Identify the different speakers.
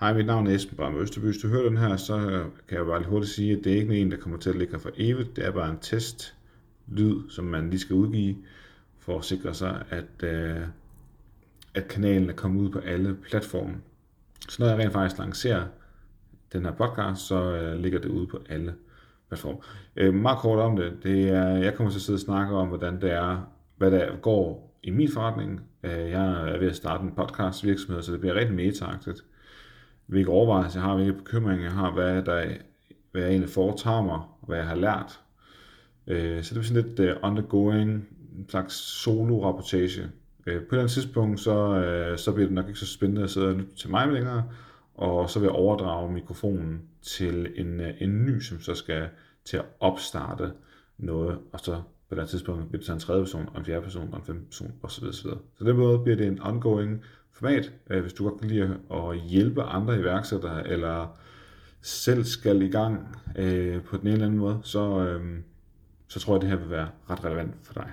Speaker 1: Hej, mit navn er Esben Bram Østerby. Hvis du hører den her, så kan jeg bare lige hurtigt sige, at det er ikke en, der kommer til at ligge her for evigt. Det er bare en test lyd, som man lige skal udgive, for at sikre sig, at, øh, at kanalen er kommet ud på alle platforme. Så når jeg rent faktisk lancerer den her podcast, så øh, ligger det ude på alle platforme. Øh, meget kort om det, det er, jeg kommer til at sidde og snakke om, hvordan det er, hvad der går i min forretning. Øh, jeg er ved at starte en podcast virksomhed, så det bliver rigtig metaagtigt hvilke overvejelser jeg har, hvilke bekymringer jeg har, hvad, der, hvad jeg egentlig foretager mig, og hvad jeg har lært. Øh, så det er sådan lidt øh, uh, undergoing, en slags solo-rapportage. Øh, på et eller andet tidspunkt, så, øh, så bliver det nok ikke så spændende at sidde og lytte til mig længere, og så vil jeg overdrage mikrofonen til en, øh, en ny, som så skal til at opstarte noget, og så på det tidspunkt bliver det så en tredje person, og en fjerde person, og en femte person, osv. osv. Så den måde bliver det en ongoing format, øh, hvis du godt kan lide at hjælpe andre iværksættere, eller selv skal i gang øh, på den ene eller anden måde, så, øh, så tror jeg, at det her vil være ret relevant for dig.